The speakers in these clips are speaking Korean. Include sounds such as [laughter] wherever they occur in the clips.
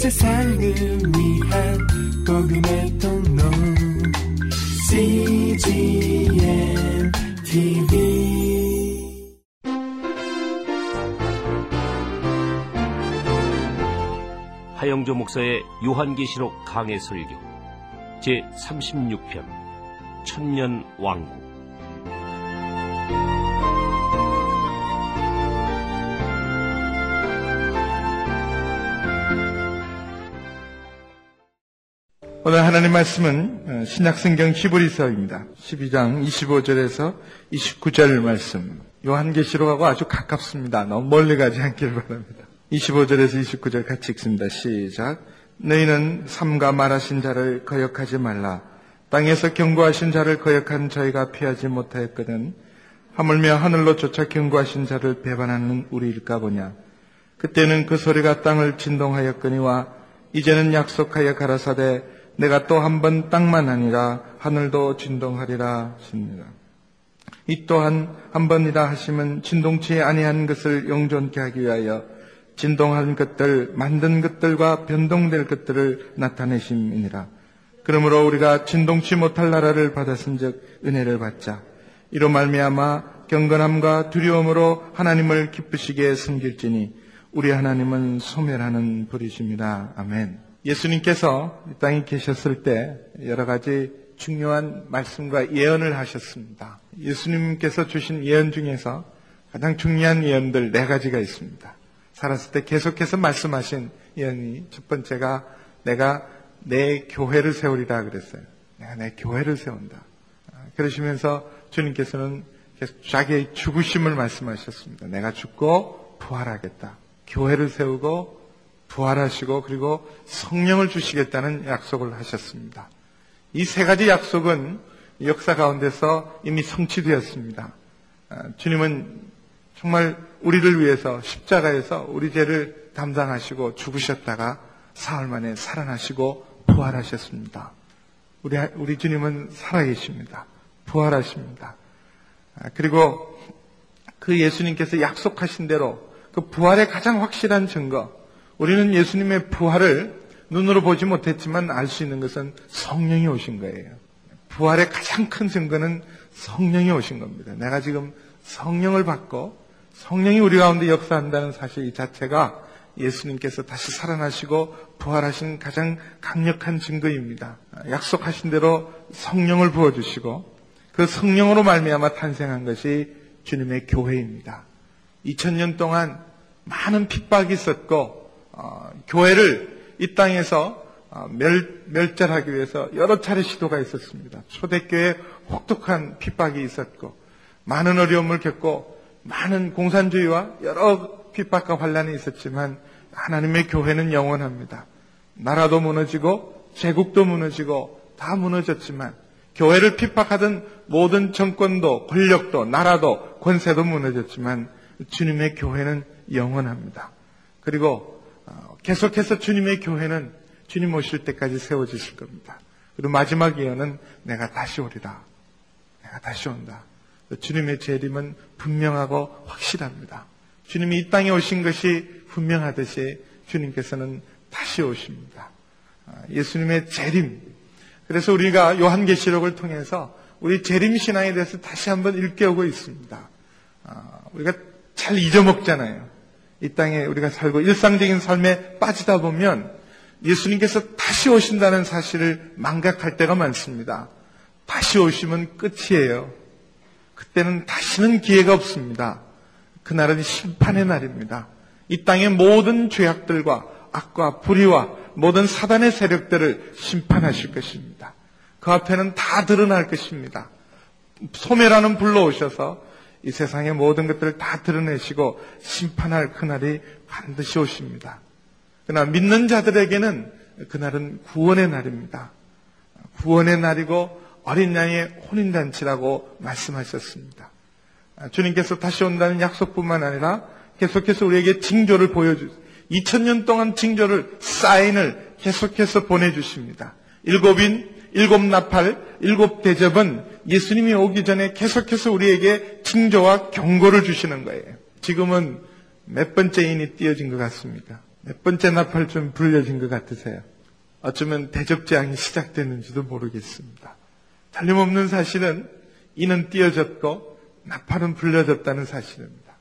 세상을 위한 복음의 통로. CGM TV 하영조 목사의 요한계시록 강해 설교. 제 36편 천년 왕국 오늘 하나님 말씀은 어, 신약성경 히브리서입니다. 12장 25절에서 29절 말씀. 요한계시록하고 아주 가깝습니다. 너무 멀리 가지 않길 바랍니다. 25절에서 29절 같이 읽습니다. 시작. 너희는 삼가 말하신 자를 거역하지 말라. 땅에서 경고하신 자를 거역한 저희가 피하지 못하였거든. 하물며 하늘로 쫓아 경고하신 자를 배반하는 우리일까 보냐. 그때는 그 소리가 땅을 진동하였거니와 이제는 약속하여 가라사대 내가 또 한 번 땅만 아니라 하늘도 진동하리라 하십니다. 이 또한 한 번이라 하시면 진동치 아니한 것을 영존케 하기 위하여 진동한 것들, 만든 것들과 변동될 것들을 나타내심이니라. 그러므로 우리가 진동치 못할 나라를 받았은즉 은혜를 받자. 이로 말미암아 경건함과 두려움으로 하나님을 기쁘시게 섬길지니 우리 하나님은 소멸하는 분이십니다. 아멘. 예수님께서 이 땅에 계셨을 때 여러 가지 중요한 말씀과 예언을 하셨습니다. 예수님께서 주신 예언 중에서 가장 중요한 예언들 네 가지가 있습니다. 살았을 때 계속해서 말씀하신 예언이 첫 번째가 내가 내 교회를 세우리라 그랬어요. 내가 내 교회를 세운다. 그러시면서 주님께서는 계속 자기의 죽으심을 말씀하셨습니다. 내가 죽고 부활하겠다. 교회를 세우고 부활하시고 그리고 성령을 주시겠다는 약속을 하셨습니다. 이 세 가지 약속은 역사 가운데서 이미 성취되었습니다. 주님은 정말 우리를 위해서 십자가에서 우리 죄를 담당하시고 죽으셨다가 사흘 만에 살아나시고 부활하셨습니다. 우리, 우리 주님은 살아계십니다. 부활하십니다. 그리고 그 예수님께서 약속하신 대로 그 부활의 가장 확실한 증거, 우리는 예수님의 부활을 눈으로 보지 못했지만 알 수 있는 것은 성령이 오신 거예요. 부활의 가장 큰 증거는 성령이 오신 겁니다. 내가 지금 성령을 받고 성령이 우리 가운데 역사한다는 사실 이 자체가 예수님께서 다시 살아나시고 부활하신 가장 강력한 증거입니다. 약속하신 대로 성령을 부어주시고 그 성령으로 말미암아 탄생한 것이 주님의 교회입니다. 2000년 동안 많은 핍박이 있었고 어, 교회를 이 땅에서 어, 멸, 멸절하기 위해서 여러 차례 시도가 있었습니다. 초대교회 혹독한 핍박이 있었고 많은 어려움을 겪고 많은 공산주의와 여러 핍박과 환란이 있었지만 하나님의 교회는 영원합니다. 나라도 무너지고 제국도 무너지고 다 무너졌지만 교회를 핍박하던 모든 정권도 권력도 나라도 권세도 무너졌지만 주님의 교회는 영원합니다. 그리고 어, 계속해서 주님의 교회는 주님 오실 때까지 세워지실 겁니다. 그리고 마지막 예언은 내가 다시 오리라. 내가 다시 온다. 주님의 재림은 분명하고 확실합니다. 주님이 이 땅에 오신 것이 분명하듯이 주님께서는 다시 오십니다. 아, 예수님의 재림. 그래서 우리가 요한계시록을 통해서 우리 재림 신앙에 대해서 다시 한번 일깨우고 있습니다. 아, 우리가 잘 잊어먹잖아요. 이 땅에 우리가 살고 일상적인 삶에 빠지다 보면 예수님께서 다시 오신다는 사실을 망각할 때가 많습니다. 다시 오시면 끝이에요. 그때는 다시는 기회가 없습니다. 그날은 심판의 날입니다. 이 땅의 모든 죄악들과 악과 불의와 모든 사단의 세력들을 심판하실 것입니다. 그 앞에는 다 드러날 것입니다. 소매라는 불러 오셔서 이 세상의 모든 것들을 다 드러내시고 심판할 그날이 반드시 오십니다. 그러나 믿는 자들에게는 그날은 구원의 날입니다. 구원의 날이고 어린 양의 혼인잔치라고 말씀하셨습니다. 주님께서 다시 온다는 약속뿐만 아니라 계속해서 우리에게 징조를 보여주, 2000년 동안 징조를, 사인을 계속해서 보내주십니다. 일곱인, 일곱 나팔, 일곱 대접은 예수님이 오기 전에 계속해서 우리에게 징조와 경고를 주시는 거예요. 지금은 몇 번째 인이 띄어진 것 같습니까? 몇 번째 나팔 좀 불려진 것 같으세요? 어쩌면 대접재앙이 시작됐는지도 모르겠습니다. 틀림없는 사실은 이는 띄어졌고 나팔은 불려졌다는 사실입니다.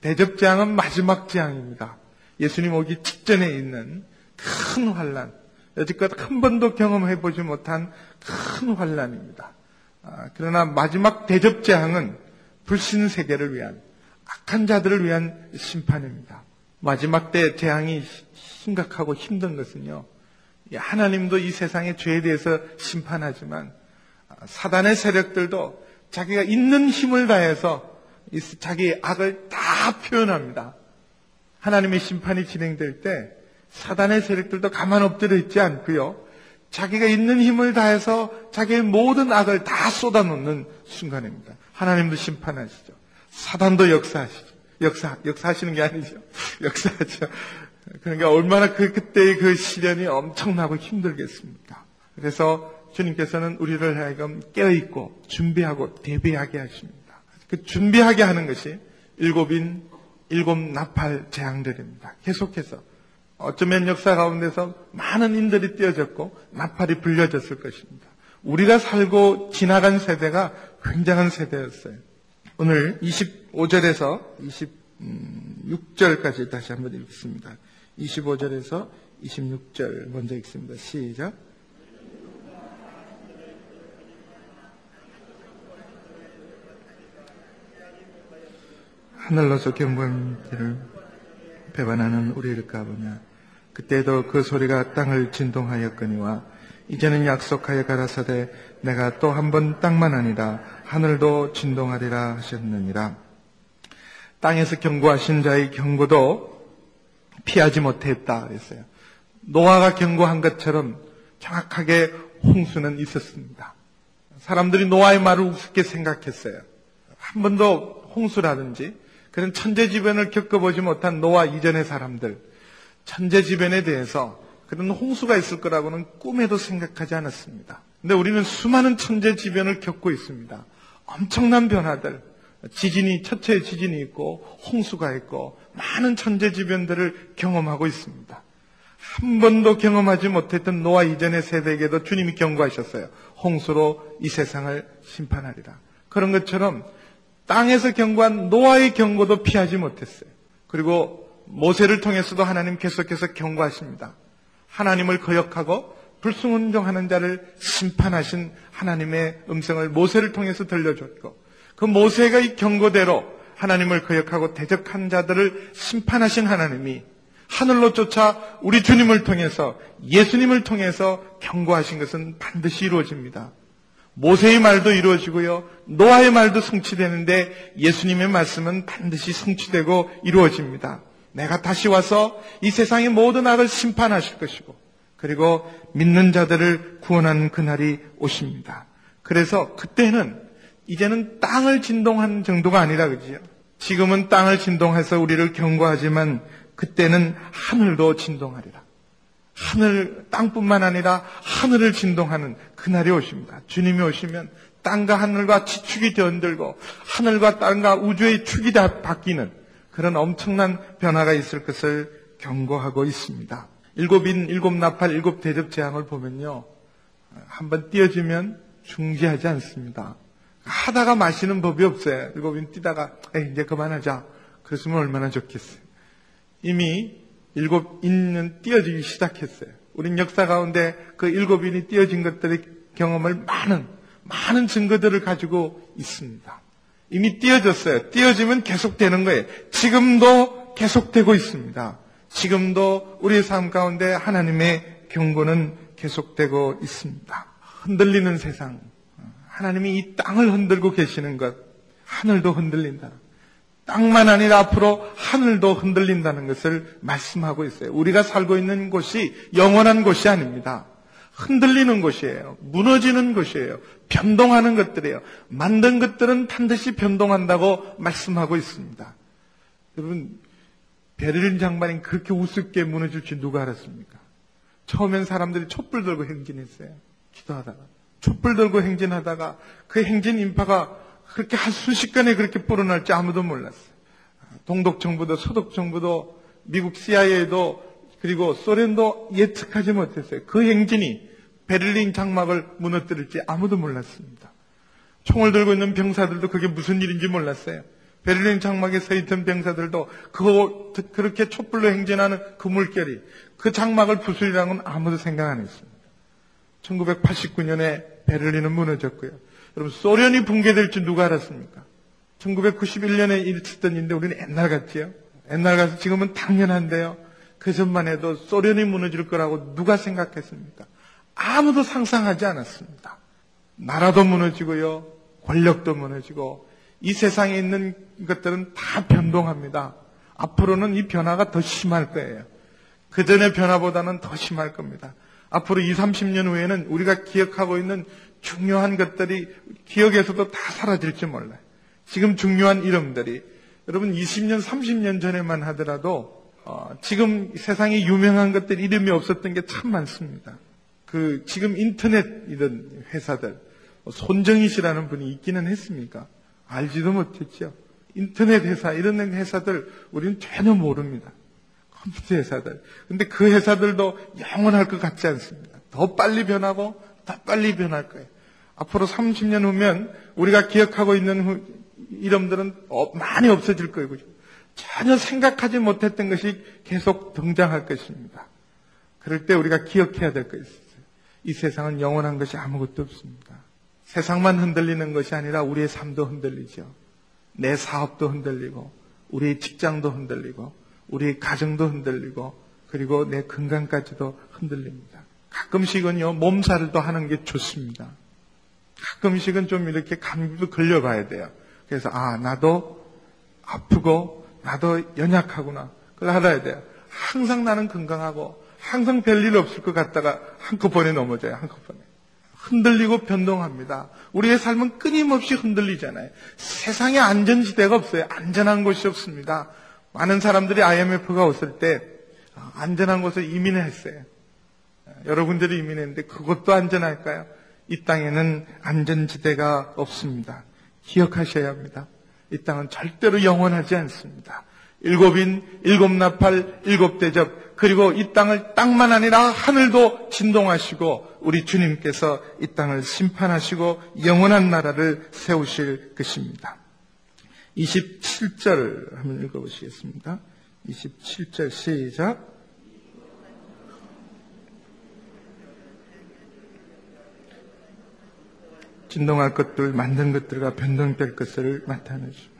대접재앙은 마지막 재앙입니다. 예수님 오기 직전에 있는 큰 환란, 여지껏 한 번도 경험해 보지 못한 큰 환란입니다. 아, 그러나 마지막 대접 재앙은 불신 세계를 위한 악한 자들을 위한 심판입니다. 마지막 때 재앙이 심각하고 힘든 것은요. 하나님도 이 세상의 죄에 대해서 심판하지만 아, 사단의 세력들도 자기가 있는 힘을 다해서 자기의 악을 다 표현합니다. 하나님의 심판이 진행될 때 사단의 세력들도 가만 엎드려 있지 않고요. 자기가 있는 힘을 다해서 자기의 모든 악을 다 쏟아놓는 순간입니다. 하나님도 심판하시죠. 사단도 역사하시죠. 역사, 역사하시는 게 아니죠. [laughs] 역사하죠. 그러니까 얼마나 그, 그때의 그 시련이 엄청나고 힘들겠습니까? 그래서 주님께서는 우리를 하여금 깨어있고 준비하고 대비하게 하십니다. 그 준비하게 하는 것이 일곱인 일곱 나팔 재앙들입니다. 계속해서 어쩌면 역사 가운데서 많은 인들이 띄어졌고 나팔이 불려졌을 것입니다. 우리가 살고 지나간 세대가 굉장한 세대였어요. 오늘 25절에서 26절까지 다시 한번 읽겠습니다. 25절에서 26절 먼저 읽습니다. 시작. 하늘로서 길을 배반하는 우리를 까보냐. 그때도 그 소리가 땅을 진동하였거니와 이제는 약속하여 가라사대 내가 또 한 번 땅만 아니라 하늘도 진동하리라 하셨느니라. 땅에서 경고하신 자의 경고도 피하지 못했다 그랬어요. 노아가 경고한 것처럼 정확하게 홍수는 있었습니다. 사람들이 노아의 말을 우습게 생각했어요. 한 번도 홍수라든지 그런 천재지변을 겪어보지 못한 노아 이전의 사람들, 천재지변에 대해서 그런 홍수가 있을 거라고는 꿈에도 생각하지 않았습니다. 근데 우리는 수많은 천재지변을 겪고 있습니다. 엄청난 변화들, 지진이, 첫째 지진이 있고, 홍수가 있고, 많은 천재지변들을 경험하고 있습니다. 한 번도 경험하지 못했던 노아 이전의 세대에게도 주님이 경고하셨어요. 홍수로 이 세상을 심판하리라. 그런 것처럼 땅에서 경고한 노아의 경고도 피하지 못했어요. 그리고 모세를 통해서도 하나님 계속해서 경고하십니다. 하나님을 거역하고 불순종하는 자를 심판하신 하나님의 음성을 모세를 통해서 들려줬고 그 모세가 이 경고대로 하나님을 거역하고 대적한 자들을 심판하신 하나님이 하늘로 쫓아 우리 주님을 통해서 예수님을 통해서 경고하신 것은 반드시 이루어집니다. 모세의 말도 이루어지고요. 노아의 말도 성취되는데 예수님의 말씀은 반드시 성취되고 이루어집니다. 내가 다시 와서 이 세상의 모든 악을 심판하실 것이고 그리고 믿는 자들을 구원하는 그날이 오십니다. 그래서 그때는 이제는 땅을 진동하는 정도가 아니라 그지요. 지금은 땅을 진동해서 우리를 경고하지만 그때는 하늘도 진동하리라. 하늘, 땅뿐만 아니라 하늘을 진동하는 그날이 오십니다. 주님이 오시면 땅과 하늘과 지축이 되어들고 하늘과 땅과 우주의 축이 다 바뀌는 그런 엄청난 변화가 있을 것을 경고하고 있습니다. 일곱인, 일곱 나팔, 일곱 대접 재앙을 보면요. 한번 띄어지면 중지하지 않습니다. 하다가 마시는 법이 없어요. 일곱인 뛰다가, 에이, 이제 그만하자. 그랬으면 얼마나 좋겠어요. 이미 일곱 인은 띄어지기 시작했어요. 우린 역사 가운데 그 일곱 인이 띄어진 것들의 경험을 많은, 많은 증거들을 가지고 있습니다. 이미 띄어졌어요. 띄어지면 계속되는 거예요. 지금도 계속되고 있습니다. 지금도 우리의 삶 가운데 하나님의 경고는 계속되고 있습니다. 흔들리는 세상. 하나님이 이 땅을 흔들고 계시는 것. 하늘도 흔들린다. 땅만 아니라 앞으로 하늘도 흔들린다는 것을 말씀하고 있어요. 우리가 살고 있는 곳이 영원한 곳이 아닙니다. 흔들리는 곳이에요. 무너지는 곳이에요. 변동하는 것들이에요. 만든 것들은 반드시 변동한다고 말씀하고 있습니다. 여러분, 베를린 장반이 그렇게 우습게 무너질 줄 누가 알았습니까? 처음엔 사람들이 촛불 들고 행진했어요. 기도하다가. 촛불 들고 행진하다가 그 행진 인파가 그렇게 한 순식간에 그렇게 불어날지 아무도 몰랐어요. 동독 정부도 서독 정부도 미국 CIA도 그리고 소련도 예측하지 못했어요. 그 행진이 베를린 장막을 무너뜨릴지 아무도 몰랐습니다. 총을 들고 있는 병사들도 그게 무슨 일인지 몰랐어요. 베를린 장막에 서 있던 병사들도 그, 그렇게 촛불로 행진하는 그 물결이 그 장막을 부수리라는 건 아무도 생각 안 했습니다. 1989년에 베를린은 무너졌고요. 여러분, 소련이 붕괴될지 누가 알았습니까? 1991년에 있었던 일인데 우리는 옛날 같지요? 옛날 가서 지금은 당연한데요. 그 전만 해도 소련이 무너질 거라고 누가 생각했습니까? 아무도 상상하지 않았습니다. 나라도 무너지고요. 권력도 무너지고 이 세상에 있는 것들은 다 변동합니다. 앞으로는 이 변화가 더 심할 거예요. 그 전의 변화보다는 더 심할 겁니다. 앞으로 20, 30년 후에는 우리가 기억하고 있는 중요한 것들이 기억에서도 다 사라질지 몰라요. 지금 중요한 이름들이 여러분 20년, 30년 전에만 하더라도 어, 지금 세상에 유명한 것들 이름이 없었던 게 참 많습니다. 그 지금 인터넷 이런 회사들 손정희 씨라는 분이 있기는 했습니까? 알지도 못했죠. 인터넷 회사 이런 회사들 우리는 전혀 모릅니다. 컴퓨터 회사들. 근데 그 회사들도 영원할 것 같지 않습니다. 더 빨리 변하고 더 빨리 변할 거예요. 앞으로 30년 후면 우리가 기억하고 있는 이름들은 어, 많이 없어질 거예요. 전혀 생각하지 못했던 것이 계속 등장할 것입니다. 그럴 때 우리가 기억해야 될 것이 있어요. 이 세상은 영원한 것이 아무것도 없습니다. 세상만 흔들리는 것이 아니라 우리의 삶도 흔들리죠. 내 사업도 흔들리고, 우리의 직장도 흔들리고, 우리의 가정도 흔들리고, 그리고 내 건강까지도 흔들립니다. 가끔씩은요, 몸살도 하는 게 좋습니다. 가끔씩은 좀 이렇게 감기도 걸려봐야 돼요. 그래서, 아, 나도 아프고, 나도 연약하구나. 그걸 알아야 돼요. 항상 나는 건강하고, 항상 별일 없을 것 같다가 한꺼번에 넘어져요, 한꺼번에. 흔들리고 변동합니다. 우리의 삶은 끊임없이 흔들리잖아요. 세상에 안전지대가 없어요. 안전한 곳이 없습니다. 많은 사람들이 IMF가 왔을 때 안전한 곳에 이민했어요. 여러분들이 이민했는데 그것도 안전할까요? 이 땅에는 안전지대가 없습니다. 기억하셔야 합니다. 이 땅은 절대로 영원하지 않습니다. 일곱인, 일곱 나팔, 일곱 대접, 그리고 이 땅을 땅만 아니라 하늘도 진동하시고 우리 주님께서 이 땅을 심판하시고 영원한 나라를 세우실 것입니다. 27절 한번 읽어보시겠습니다. 27절 시작. 진동할 것들, 만든 것들과 변동될 것을 나타내십니다.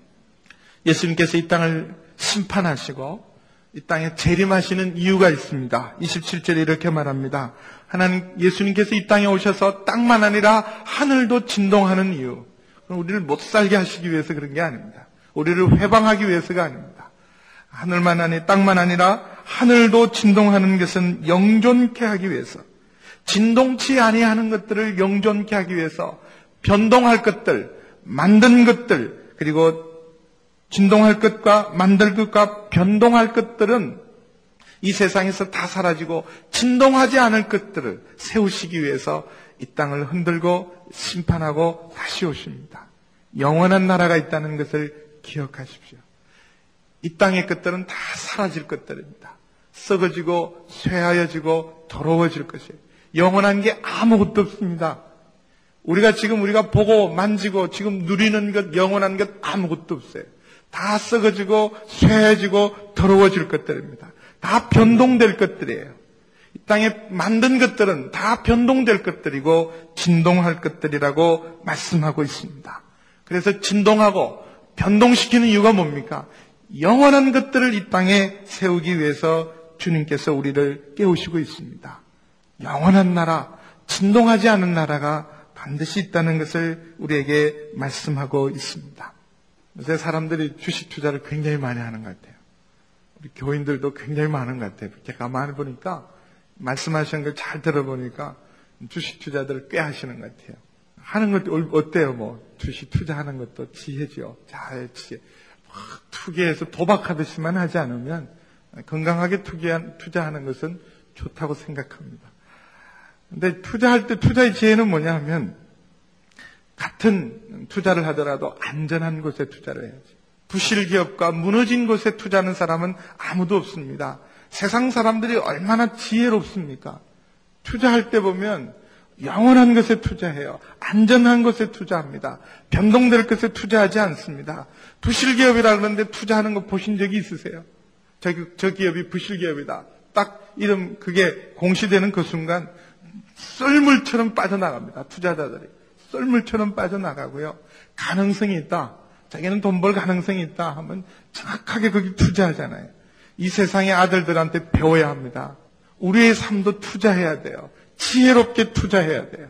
예수님께서 이 땅을 심판하시고 이 땅에 재림하시는 이유가 있습니다. 27절에 이렇게 말합니다. 하나님 예수님께서 이 땅에 오셔서 땅만 아니라 하늘도 진동하는 이유. 우리를 못 살게 하시기 위해서 그런 게 아닙니다. 우리를 회방하기 위해서가 아닙니다. 하늘만 아니 땅만 아니라 하늘도 진동하는 것은 영존케 하기 위해서 진동치 아니하는 것들을 영존케 하기 위해서 변동할 것들, 만든 것들, 그리고 진동할 것과 만들 것과 변동할 것들은 이 세상에서 다 사라지고 진동하지 않을 것들을 세우시기 위해서 이 땅을 흔들고 심판하고 다시 오십니다. 영원한 나라가 있다는 것을 기억하십시오. 이 땅의 것들은 다 사라질 것들입니다. 썩어지고 쇠하여지고 더러워질 것이에요. 영원한 게 아무것도 없습니다. 우리가 지금 우리가 보고 만지고 지금 누리는 것, 영원한 것 아무것도 없어요. 다 썩어지고 쇠해지고 더러워질 것들입니다. 다 변동될 것들이에요. 이 땅에 만든 것들은 다 변동될 것들이고 진동할 것들이라고 말씀하고 있습니다. 그래서 진동하고 변동시키는 이유가 뭡니까? 영원한 것들을 이 땅에 세우기 위해서 주님께서 우리를 깨우시고 있습니다. 영원한 나라, 진동하지 않은 나라가 반드시 있다는 것을 우리에게 말씀하고 있습니다. 요새 사람들이 주식 투자를 굉장히 많이 하는 것 같아요. 우리 교인들도 굉장히 많은 것 같아요. 제가 많이 보니까 말씀하시는 걸 잘 들어보니까 주식 투자들을 꽤 하시는 것 같아요. 하는 것도 어때요? 뭐 주식 투자하는 것도 지혜죠. 잘 지혜. 투기해서 도박하듯이만 하지 않으면 건강하게 투기한, 투자하는 것은 좋다고 생각합니다. 근데 투자할 때 투자의 지혜는 뭐냐 하면 같은 투자를 하더라도 안전한 곳에 투자를 해야지. 부실 기업과 무너진 곳에 투자하는 사람은 아무도 없습니다. 세상 사람들이 얼마나 지혜롭습니까? 투자할 때 보면 영원한 것에 투자해요. 안전한 것에 투자합니다. 변동될 것에 투자하지 않습니다. 부실 기업이라 그러는데 투자하는 거 보신 적이 있으세요? 저, 저 기업이 부실 기업이다. 딱 이름 그게 공시되는 그 순간 썰물처럼 빠져나갑니다. 투자자들이. 썰물처럼 빠져나가고요. 가능성이 있다. 자기는 돈 벌 가능성이 있다 하면 정확하게 거기 투자하잖아요. 이 세상의 아들들한테 배워야 합니다. 우리의 삶도 투자해야 돼요. 지혜롭게 투자해야 돼요.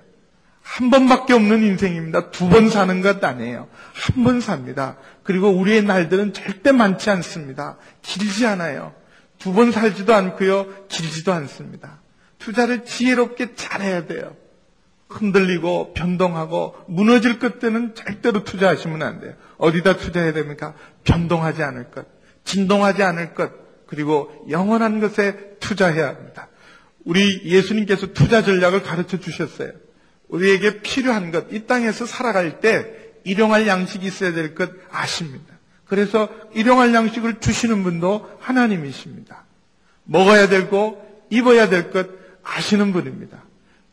한 번밖에 없는 인생입니다. 두 번 사는 것 아니에요. 한 번 삽니다. 그리고 우리의 날들은 절대 많지 않습니다. 길지 않아요. 두 번 살지도 않고요. 길지도 않습니다. 투자를 지혜롭게 잘해야 돼요. 흔들리고 변동하고 무너질 것들은 절대로 투자하시면 안 돼요. 어디다 투자해야 됩니까? 변동하지 않을 것, 진동하지 않을 것, 그리고 영원한 것에 투자해야 합니다. 우리 예수님께서 투자 전략을 가르쳐 주셨어요. 우리에게 필요한 것, 이 땅에서 살아갈 때 일용할 양식이 있어야 될 것 아십니다. 그래서 일용할 양식을 주시는 분도 하나님이십니다. 먹어야 되고 입어야 될 것 아시는 분입니다.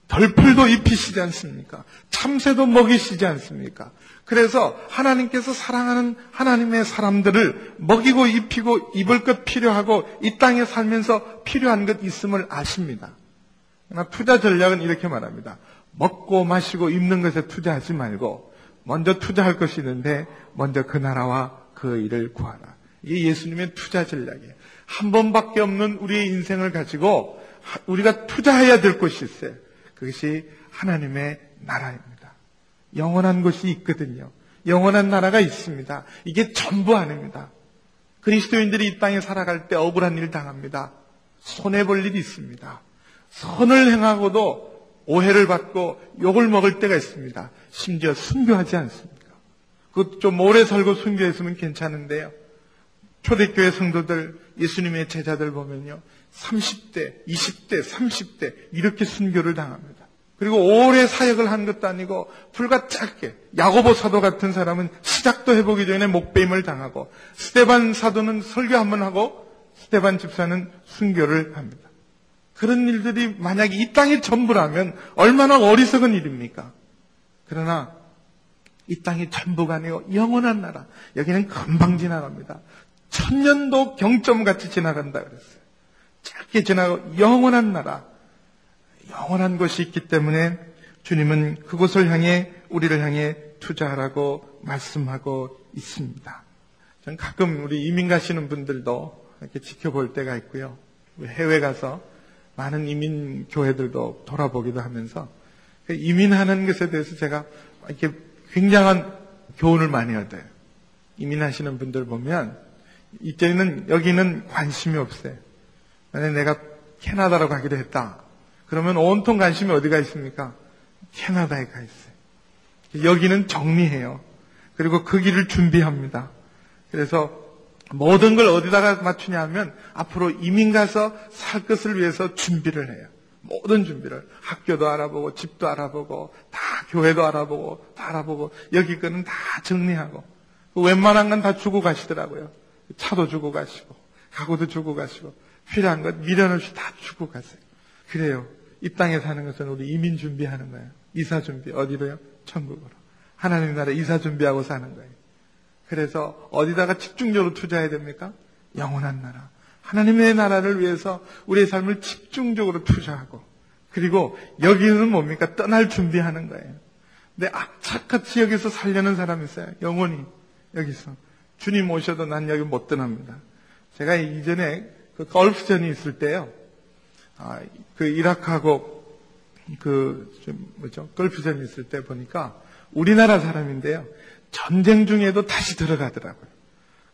덜풀도 입히시지 않습니까? 참새도 먹이시지 않습니까? 그래서 하나님께서 사랑하는 하나님의 사람들을 먹이고 입히고 입을 것 필요하고 이 땅에 살면서 필요한 것 있음을 아십니다. 그러나 투자 전략은 이렇게 말합니다. 먹고 마시고 입는 것에 투자하지 말고 먼저 투자할 것이 있는데 먼저 그 나라와 그 일을 구하라. 이게 예수님의 투자 전략이에요. 한 번밖에 없는 우리의 인생을 가지고 우리가 투자해야 될 것이 있어요. 그것이 하나님의 나라입니다. 영원한 것이 있거든요. 영원한 나라가 있습니다. 이게 전부 아닙니다. 그리스도인들이 이 땅에 살아갈 때 억울한 일 당합니다. 손해볼 일이 있습니다. 선을 행하고도 오해를 받고 욕을 먹을 때가 있습니다. 심지어 순교하지 않습니까? 그것도 좀 오래 살고 순교했으면 괜찮은데요. 초대교회 성도들, 예수님의 제자들 보면요. 30대, 20대, 30대 이렇게 순교를 당합니다. 그리고 오래 사역을 한 것도 아니고 불과 짧게 야고보 사도 같은 사람은 시작도 해보기 전에 목배임을 당하고 스테반 사도는 설교 한 번 하고 스테반 집사는 순교를 합니다. 그런 일들이 만약에 이 땅이 전부라면 얼마나 어리석은 일입니까? 그러나 이 땅이 전부가 아니고 영원한 나라. 여기는 금방 지나갑니다. 천년도 경점같이 지나간다 그랬어요. 짧게 지나고 영원한 나라, 영원한 것이 있기 때문에 주님은 그곳을 향해 우리를 향해 투자하라고 말씀하고 있습니다. 저는 가끔 우리 이민 가시는 분들도 이렇게 지켜볼 때가 있고요. 해외 가서 많은 이민 교회들도 돌아보기도 하면서 그 이민하는 것에 대해서 제가 이렇게 굉장한 교훈을 많이 얻어요. 이민하시는 분들 보면 이때는 여기는 관심이 없어요. 만약 내가 캐나다로 가기로 했다. 그러면 온통 관심이 어디가 있습니까? 캐나다에 가 있어요. 여기는 정리해요. 그리고 그 길을 준비합니다. 그래서 모든 걸 어디다가 맞추냐 하면 앞으로 이민 가서 살 것을 위해서 준비를 해요. 모든 준비를. 학교도 알아보고, 집도 알아보고, 다 교회도 알아보고, 다 알아보고, 여기 거는 다 정리하고, 웬만한 건 다 주고 가시더라고요. 차도 주고 가시고, 가구도 주고 가시고, 필요한 것 미련 없이 다 주고 가세요. 그래요. 이 땅에 사는 것은 우리 이민 준비하는 거예요. 이사 준비. 어디로요? 천국으로. 하나님 나라 이사 준비하고 사는 거예요. 그래서 어디다가 집중적으로 투자해야 됩니까? 영원한 나라. 하나님의 나라를 위해서 우리의 삶을 집중적으로 투자하고 그리고 여기는 뭡니까? 떠날 준비하는 거예요. 근데 악착같이 여기서 살려는 사람이 있어요. 영원히 여기서. 주님 오셔도 난 여기 못 떠납니다. 제가 이전에 그 걸프전이 있을 때요. 아, 그 이라크하고 그, 좀, 뭐죠? 걸프전이 있을 때 보니까 우리나라 사람인데요. 전쟁 중에도 다시 들어가더라고요.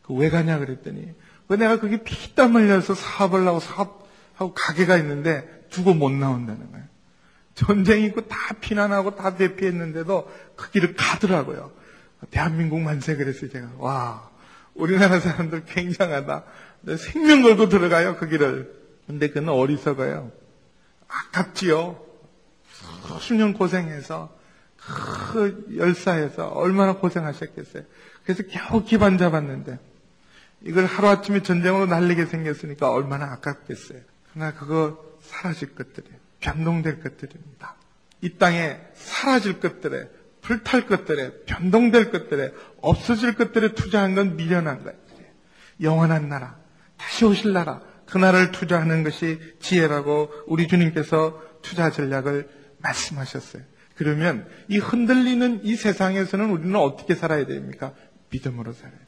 그 왜 가냐 그랬더니, 왜 내가 그게 피땀 흘려서 사업을 하고 사업하고 가게가 있는데 두고 못 나온다는 거예요. 전쟁이 있고 다 피난하고 다 대피했는데도 그 길을 가더라고요. 대한민국 만세 그랬어요, 제가. 와, 우리나라 사람들 굉장하다. 생명 걸고 들어가요, 그 길을. 근데 그는 어리석어요. 아깝지요. 수년 고생해서, 그 열사해서 얼마나 고생하셨겠어요. 그래서 겨우 기반 잡았는데, 이걸 하루아침에 전쟁으로 날리게 생겼으니까 얼마나 아깝겠어요. 그러나 그거 사라질 것들이에요. 변동될 것들입니다. 이 땅에 사라질 것들에, 불탈 것들에, 변동될 것들에, 없어질 것들에 투자한 건 미련한 것들이에요. 영원한 나라, 다시 오실 나라, 그 나라를 투자하는 것이 지혜라고 우리 주님께서 투자 전략을 말씀하셨어요. 그러면 이 흔들리는 이 세상에서는 우리는 어떻게 살아야 됩니까? 믿음으로 살아야 돼요.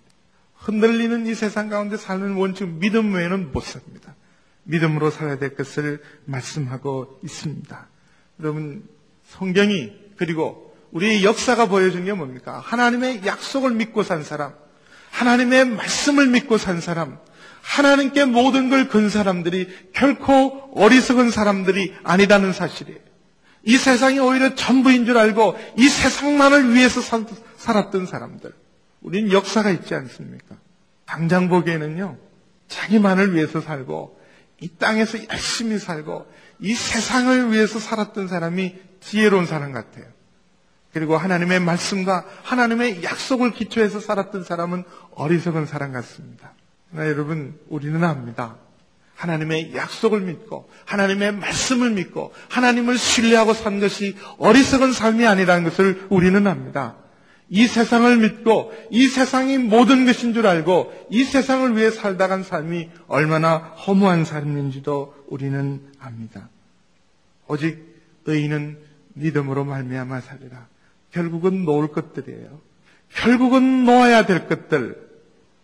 흔들리는 이 세상 가운데 사는 원칙 믿음 외에는 못 삽니다. 믿음으로 살아야 될 것을 말씀하고 있습니다. 여러분 성경이 그리고 우리의 역사가 보여준 게 뭡니까? 하나님의 약속을 믿고 산 사람, 하나님의 말씀을 믿고 산 사람, 하나님께 모든 걸 건 사람들이 결코 어리석은 사람들이 아니다는 사실이에요. 이 세상이 오히려 전부인 줄 알고 이 세상만을 위해서 살았던 사람들. 우리는 역사가 있지 않습니까? 당장 보기에는요, 자기만을 위해서 살고, 이 땅에서 열심히 살고, 이 세상을 위해서 살았던 사람이 지혜로운 사람 같아요. 그리고 하나님의 말씀과 하나님의 약속을 기초해서 살았던 사람은 어리석은 사람 같습니다. 그러나 여러분, 우리는 압니다. 하나님의 약속을 믿고, 하나님의 말씀을 믿고, 하나님을 신뢰하고 산 것이 어리석은 삶이 아니라는 것을 우리는 압니다. 이 세상을 믿고 이 세상이 모든 것인 줄 알고 이 세상을 위해 살다 간 삶이 얼마나 허무한 삶인지도 우리는 압니다. 오직 의인은 믿음으로 말미암아 살리라. 결국은 놓을 것들이에요. 결국은 놓아야 될 것들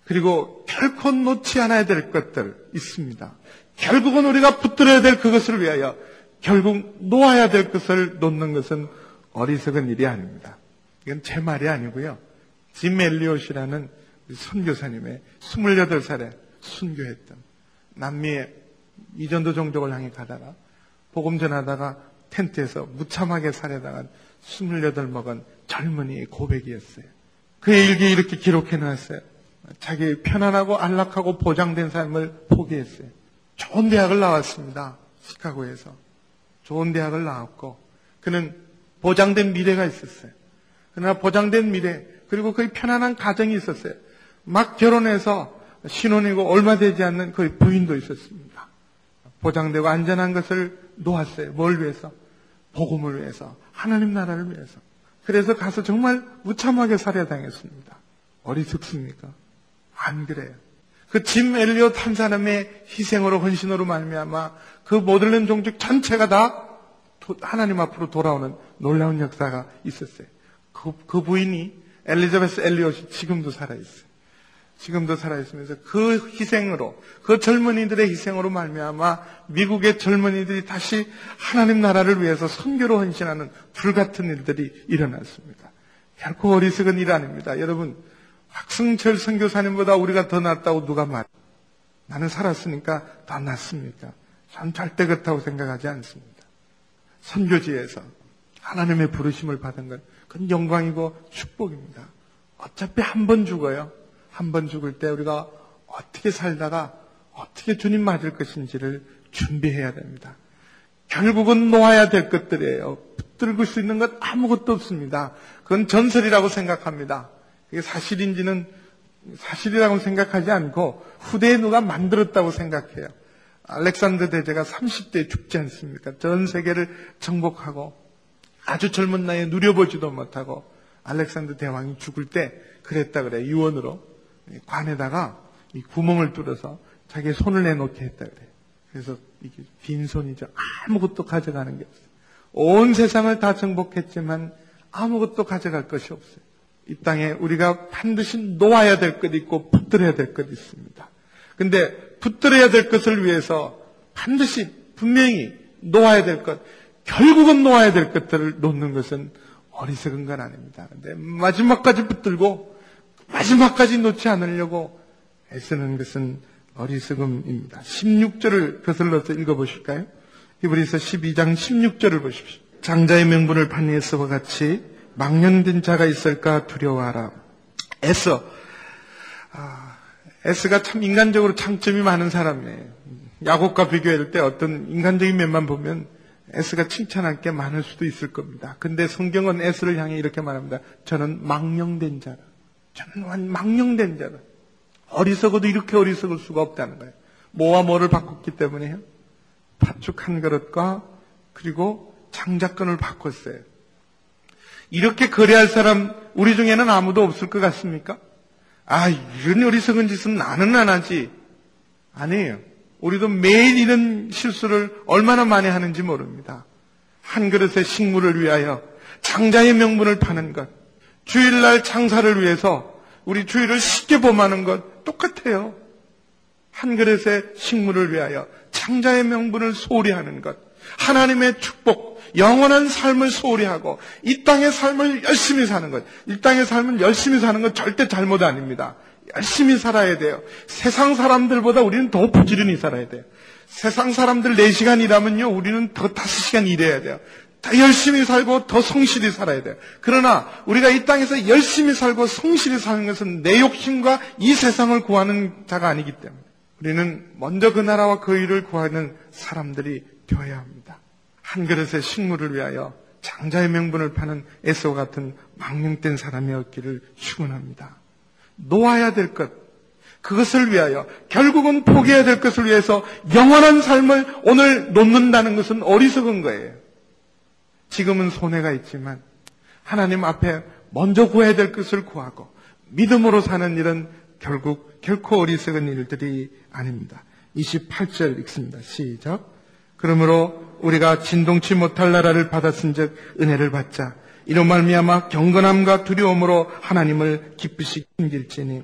그리고 결코 놓지 않아야 될 것들 있습니다. 결국은 우리가 붙들어야 될 그것을 위하여 결국 놓아야 될 것을 놓는 것은 어리석은 일이 아닙니다. 이건 제 말이 아니고요. 짐 엘리엇이라는 선교사님의 28살에 순교했던 남미의 이전도 종족을 향해 가다가 복음 전하다가 텐트에서 무참하게 살해당한 28 먹은 젊은이의 고백이었어요. 그의 일기 이렇게 기록해 놨어요. 자기 편안하고 안락하고 보장된 삶을 포기했어요. 좋은 대학을 나왔습니다. 시카고에서. 좋은 대학을 나왔고 그는 보장된 미래가 있었어요. 그러나 보장된 미래, 그리고 거의 편안한 가정이 있었어요. 막 결혼해서 신혼이고 얼마 되지 않는 거의 부인도 있었습니다. 보장되고 안전한 것을 놓았어요. 뭘 위해서? 복음을 위해서. 하나님 나라를 위해서. 그래서 가서 정말 무참하게 살해당했습니다. 어리석습니까? 안 그래요. 그 짐 엘리엇 한 사람의 희생으로 헌신으로 말미암아 그 모델른 종족 전체가 다 하나님 앞으로 돌아오는 놀라운 역사가 있었어요. 그, 그 부인이 엘리자베스 엘리엇이 지금도 살아있어요. 지금도 살아있으면서 그 희생으로 그 젊은이들의 희생으로 말미암아 미국의 젊은이들이 다시 하나님 나라를 위해서 선교로 헌신하는 불같은 일들이 일어났습니다. 결코 어리석은 일 아닙니다. 여러분 박승철 선교사님보다 우리가 더 낫다고 누가 말? 나는 살았으니까 더 낫습니까? 전 절대 그렇다고 생각하지 않습니다. 선교지에서 하나님의 부르심을 받은 건 그건 영광이고 축복입니다. 어차피 한 번 죽어요. 한 번 죽을 때 우리가 어떻게 살다가 어떻게 주님 맞을 것인지를 준비해야 됩니다. 결국은 놓아야 될 것들이에요. 붙들고 수 있는 것 아무것도 없습니다. 그건 전설이라고 생각합니다. 이게 사실인지는 사실이라고 생각하지 않고 후대에 누가 만들었다고 생각해요. 알렉산더 대제가 30대에 죽지 않습니까? 전 세계를 정복하고 아주 젊은 나이에 누려보지도 못하고 알렉산더 대왕이 죽을 때 그랬다 그래 유언으로 관에다가 구멍을 뚫어서 자기 손을 내놓게 했다 그래. 그래서 이게 빈손이죠. 아무것도 가져가는 게 없어요. 온 세상을 다 정복했지만 아무것도 가져갈 것이 없어요. 이 땅에 우리가 반드시 놓아야 될 것 있고 붙들어야 될 것 있습니다. 근데 붙들어야 될 것을 위해서 반드시 분명히 놓아야 될 것, 결국은 놓아야 될 것들을 놓는 것은 어리석은 건 아닙니다. 근데 마지막까지 붙들고 마지막까지 놓지 않으려고 애쓰는 것은 어리석음입니다. 16절을 거슬러서 읽어보실까요? 히브리서 12장 16절을 보십시오. 장자의 명분을 판이에서와 같이 망령된 자가 있을까 두려워하라. 애써. 아, 에스가 참 인간적으로 장점이 많은 사람이에요. 야곱과 비교할 때 어떤 인간적인 면만 보면 에스가 칭찬할 게 많을 수도 있을 겁니다. 근데 성경은 에스를 향해 이렇게 말합니다. 저는 망령된 자라. 저는 망령된 자라. 어리석어도 이렇게 어리석을 수가 없다는 거예요. 뭐와 뭐를 바꿨기 때문에요. 팥죽 한 그릇과 그리고 장작권을 바꿨어요. 이렇게 거래할 사람 우리 중에는 아무도 없을 것 같습니까? 아, 이런 어리석은 짓은 나는 안 하지. 아니에요. 우리도 매일 이런 실수를 얼마나 많이 하는지 모릅니다. 한 그릇의 식물을 위하여 장자의 명분을 파는 것. 주일날 장사를 위해서 우리 주일을 쉽게 범하는 것 똑같아요. 한 그릇의 식물을 위하여 장자의 명분을 소홀히 하는 것. 하나님의 축복, 영원한 삶을 소홀히 하고 이 땅의 삶을 열심히 사는 것. 이 땅의 삶은 열심히 사는 건 절대 잘못 아닙니다. 열심히 살아야 돼요. 세상 사람들보다 우리는 더 부지런히 살아야 돼요. 세상 사람들 4시간 일하면요, 우리는 더 5시간 일해야 돼요. 더 열심히 살고 더 성실히 살아야 돼요. 그러나 우리가 이 땅에서 열심히 살고 성실히 사는 것은 내 욕심과 이 세상을 구하는 자가 아니기 때문에 우리는 먼저 그 나라와 그 일을 구하는 사람들이 되어야 합니다. 한 그릇의 식물을 위하여 장자의 명분을 파는 에서 같은 망명된 사람이었기를 축원합니다. 놓아야 될 것, 그것을 위하여 결국은 포기해야 될 것을 위해서 영원한 삶을 오늘 놓는다는 것은 어리석은 거예요. 지금은 손해가 있지만 하나님 앞에 먼저 구해야 될 것을 구하고 믿음으로 사는 일은 결국 결코 어리석은 일들이 아닙니다. 28절 읽습니다. 시작. 그러므로 우리가 진동치 못할 나라를 받았은즉 은혜를 받자. 이로 말미암아 경건함과 두려움으로 하나님을 기쁘시 힘길지니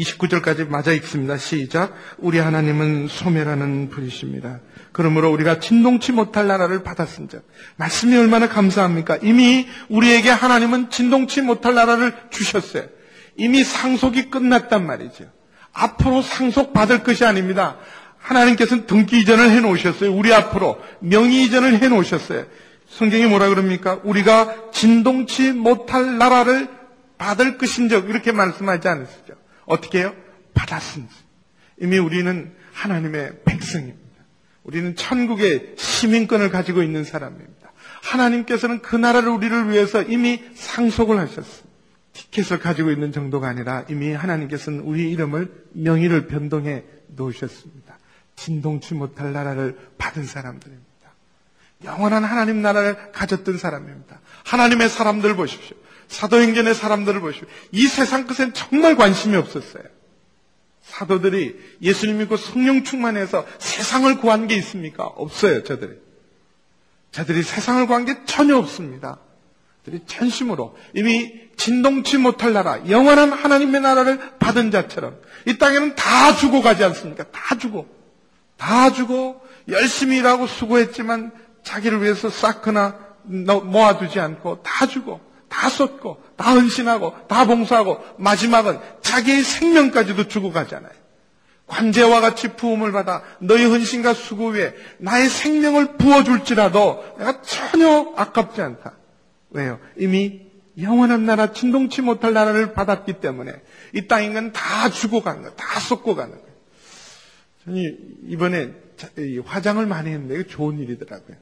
29절까지 맞아 읽습니다. 시작. 우리 하나님은 소멸하는 분이십니다. 그러므로 우리가 진동치 못할 나라를 받았은 즉 말씀이 얼마나 감사합니까? 이미 우리에게 하나님은 진동치 못할 나라를 주셨어요. 이미 상속이 끝났단 말이죠. 앞으로 상속받을 것이 아닙니다. 하나님께서는 등기 이전을 해 놓으셨어요. 우리 앞으로 명의 이전을 해 놓으셨어요. 성경이 뭐라 그럽니까? 우리가 진동치 못할 나라를 받을 것인적 이렇게 말씀하지 않으시죠. 어떻게 해요? 받았습니다. 이미 우리는 하나님의 백성입니다. 우리는 천국의 시민권을 가지고 있는 사람입니다. 하나님께서는 그 나라를 우리를 위해서 이미 상속을 하셨습니다. 티켓을 가지고 있는 정도가 아니라 이미 하나님께서는 우리 이름을 명의를 변동해 놓으셨습니다. 진동치 못할 나라를 받은 사람들입니다. 영원한 하나님 나라를 가졌던 사람입니다. 하나님의 사람들 보십시오. 사도행전의 사람들을 보십시오. 이 세상 것엔 정말 관심이 없었어요. 사도들이 예수님 믿고 성령 충만해서 세상을 구한 게 있습니까? 없어요, 저들이. 저들이 세상을 구한 게 전혀 없습니다. 저들이 전심으로 이미 진동치 못할 나라, 영원한 하나님의 나라를 받은 자처럼 이 땅에는 다 주고 가지 않습니까? 다 주고. 다 주고 열심히 일하고 수고했지만 자기를 위해서 쌓거나 모아두지 않고 다 주고 다 쏟고 다 헌신하고 다 봉사하고 마지막은 자기의 생명까지도 주고 가잖아요. 관제와 같이 부음을 받아 너희 헌신과 수고 위에 나의 생명을 부어줄지라도 내가 전혀 아깝지 않다. 왜요? 이미 영원한 나라, 진동치 못할 나라를 받았기 때문에 이 땅인 건 다 주고 가는 거예요. 다 쏟고 가는 거예요. 저는 이번에 화장을 많이 했는데 좋은 일이더라고요.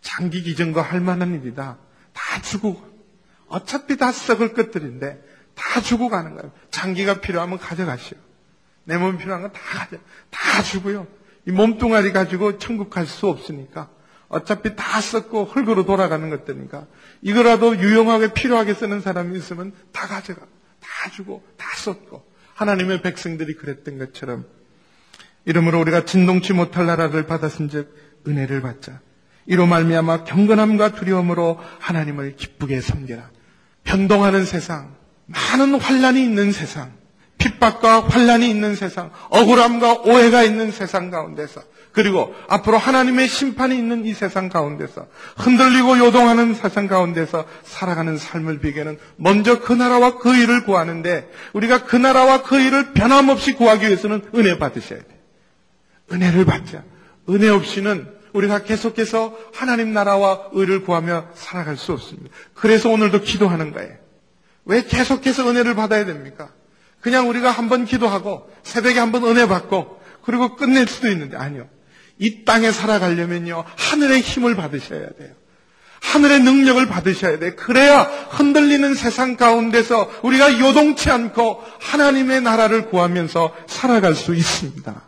장기 기증거 할 만한 일이다. 다 주고 어차피 다 썩을 것들인데 다 주고 가는 거예요. 장기가 필요하면 가져가시오. 내 몸 필요한 건 다 가져, 다 주고요. 이 몸뚱아리 가지고 천국 갈 수 없으니까 어차피 다 썩고 흙으로 돌아가는 것들이니까 이거라도 유용하게 필요하게 쓰는 사람이 있으면 다 가져가. 다 주고 다 썼고 하나님의 백성들이 그랬던 것처럼 이러므로 우리가 진동치 못할 나라를 받았은즉 은혜를 받자. 이로 말미암아 경건함과 두려움으로 하나님을 기쁘게 섬겨라. 변동하는 세상, 많은 환란이 있는 세상, 핍박과 환란이 있는 세상, 억울함과 오해가 있는 세상 가운데서 그리고 앞으로 하나님의 심판이 있는 이 세상 가운데서 흔들리고 요동하는 세상 가운데서 살아가는 삶을 비게는 먼저 그 나라와 그 일을 구하는데 우리가 그 나라와 그 일을 변함없이 구하기 위해서는 은혜 받으셔야 돼요. 은혜를 받자. 은혜 없이는 우리가 계속해서 하나님 나라와 의를 구하며 살아갈 수 없습니다. 그래서 오늘도 기도하는 거예요. 왜 계속해서 은혜를 받아야 됩니까? 그냥 우리가 한번 기도하고 새벽에 한번 은혜 받고 그리고 끝낼 수도 있는데 아니요. 이 땅에 살아가려면요 하늘의 힘을 받으셔야 돼요. 하늘의 능력을 받으셔야 돼. 그래야 흔들리는 세상 가운데서 우리가 요동치 않고 하나님의 나라를 구하면서 살아갈 수 있습니다.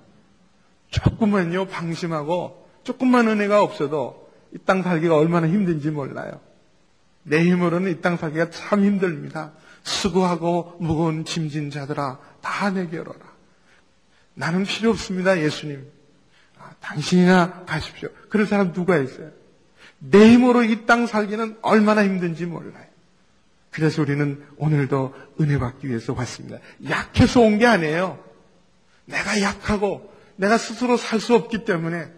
조금만요, 방심하고 조금만 은혜가 없어도 이 땅 살기가 얼마나 힘든지 몰라요. 내 힘으로는 이 땅 살기가 참 힘듭니다. 수고하고 무거운 짐진 자들아, 다 내게 오라. 나는 필요 없습니다, 예수님. 아, 당신이나 가십시오. 그럴 사람 누가 있어요? 내 힘으로 이 땅 살기는 얼마나 힘든지 몰라요. 그래서 우리는 오늘도 은혜 받기 위해서 왔습니다. 약해서 온 게 아니에요. 내가 약하고 내가 스스로 살 수 없기 때문에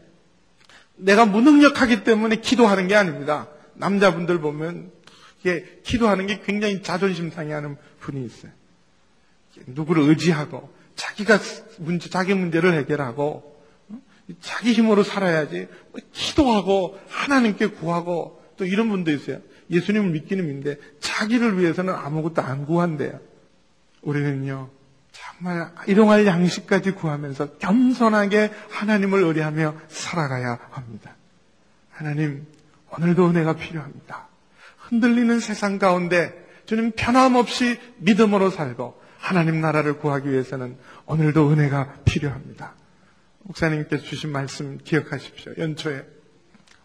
내가 무능력하기 때문에 기도하는 게 아닙니다. 남자분들 보면 이게 기도하는 게 굉장히 자존심 상해하는 분이 있어요. 누구를 의지하고 자기가 문제, 자기 문제를 해결하고 자기 힘으로 살아야지 뭐 기도하고 하나님께 구하고 또 이런 분도 있어요. 예수님을 믿기는 믿는데 자기를 위해서는 아무것도 안 구한대요. 우리는요 정말 일용할 양식까지 구하면서 겸손하게 하나님을 의뢰하며 살아가야 합니다. 하나님 오늘도 은혜가 필요합니다. 흔들리는 세상 가운데 주님 편함없이 믿음으로 살고 하나님 나라를 구하기 위해서는 오늘도 은혜가 필요합니다. 목사님께서 주신 말씀 기억하십시오. 연초에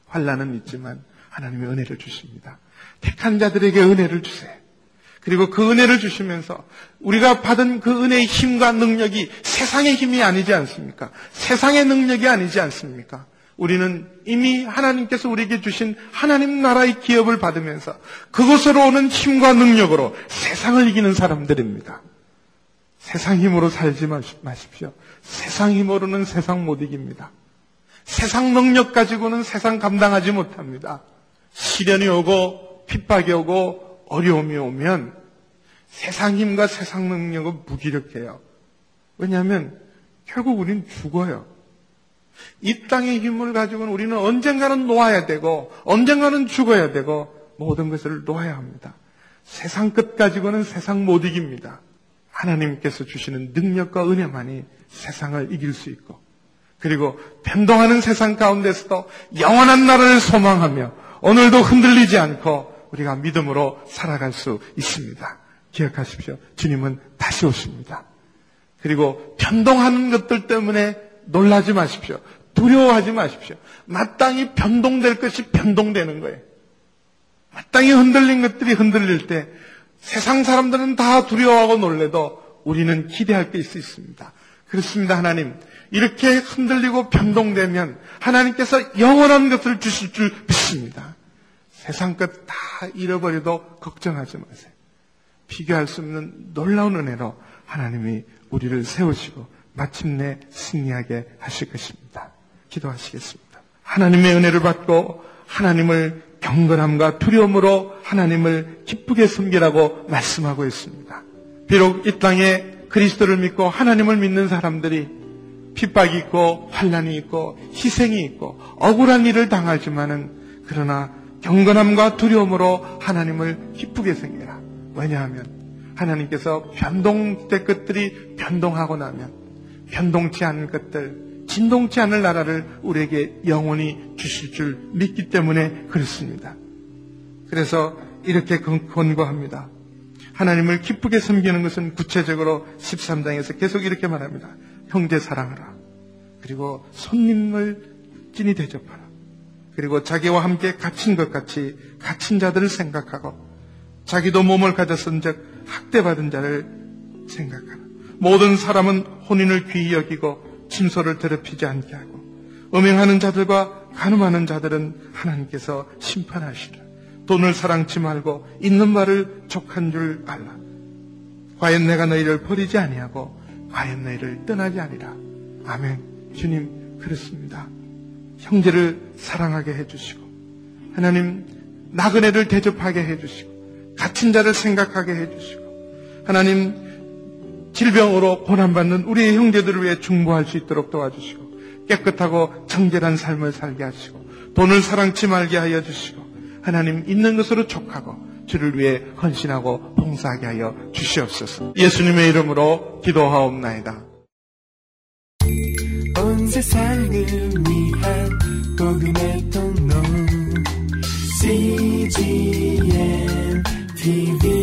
환란은 있지만 하나님의 은혜를 주십니다. 택한 자들에게 은혜를 주세요. 그리고 그 은혜를 주시면서 우리가 받은 그 은혜의 힘과 능력이 세상의 힘이 아니지 않습니까? 세상의 능력이 아니지 않습니까? 우리는 이미 하나님께서 우리에게 주신 하나님 나라의 기업을 받으면서 그것으로 오는 힘과 능력으로 세상을 이기는 사람들입니다. 세상 힘으로 살지 마십시오. 세상 힘으로는 세상 못 이깁니다. 세상 능력 가지고는 세상 감당하지 못합니다. 시련이 오고 핍박이 오고 어려움이 오면 세상 힘과 세상 능력은 무기력해요. 왜냐하면 결국 우리는 죽어요. 이 땅의 힘을 가지고는 우리는 언젠가는 놓아야 되고 언젠가는 죽어야 되고 모든 것을 놓아야 합니다. 세상 끝 가지고는 세상 못 이깁니다. 하나님께서 주시는 능력과 은혜만이 세상을 이길 수 있고 그리고 변동하는 세상 가운데서도 영원한 나라를 소망하며 오늘도 흔들리지 않고 우리가 믿음으로 살아갈 수 있습니다. 기억하십시오. 주님은 다시 오십니다. 그리고 변동하는 것들 때문에 놀라지 마십시오. 두려워하지 마십시오. 마땅히 변동될 것이 변동되는 거예요. 마땅히 흔들린 것들이 흔들릴 때 세상 사람들은 다 두려워하고 놀래도 우리는 기대할 게 있습니다. 그렇습니다, 하나님. 이렇게 흔들리고 변동되면 하나님께서 영원한 것을 주실 줄 믿습니다. 세상 것 다 잃어버려도 걱정하지 마세요. 비교할 수 없는 놀라운 은혜로 하나님이 우리를 세우시고 마침내 승리하게 하실 것입니다. 기도하시겠습니다. 하나님의 은혜를 받고 하나님을 경건함과 두려움으로 하나님을 기쁘게 섬기라고 말씀하고 있습니다. 비록 이 땅에 그리스도를 믿고 하나님을 믿는 사람들이 핍박이 있고 환란이 있고 희생이 있고 억울한 일을 당하지만은 그러나 경건함과 두려움으로 하나님을 기쁘게 섬기라. 왜냐하면 하나님께서 변동될 것들이 변동하고 나면 변동치 않은 것들 진동치 않을 나라를 우리에게 영원히 주실 줄 믿기 때문에 그렇습니다. 그래서 이렇게 권고합니다. 하나님을 기쁘게 섬기는 것은 구체적으로 13장에서 계속 이렇게 말합니다. 형제 사랑하라. 그리고 손님을 찐히 대접하라. 그리고 자기와 함께 갇힌 것 같이 갇힌 자들을 생각하고 자기도 몸을 가졌은즉 학대받은 자를 생각하라. 모든 사람은 혼인을 귀히 여기고 침소를 더럽히지 않게 하고 음행하는 자들과 간음하는 자들은 하나님께서 심판하시라. 돈을 사랑치 말고 있는 말을 족한 줄 알라. 과연 내가 너희를 버리지 아니하고 과연 너희를 떠나지 아니라. 아멘. 주님 그렇습니다. 형제를 사랑하게 해주시고 하나님 나그네를 대접하게 해주시고 갇힌 자를 생각하게 해주시고 하나님 질병으로 고난받는 우리의 형제들을 위해 중보할 수 있도록 도와주시고 깨끗하고 정결한 삶을 살게 하시고 돈을 사랑치 말게 하여 주시고 하나님 있는 것으로 촉하고 주를 위해 헌신하고 봉사하게 하여 주시옵소서. 예수님의 이름으로 기도하옵나이다. 복음의 통로 CGM TV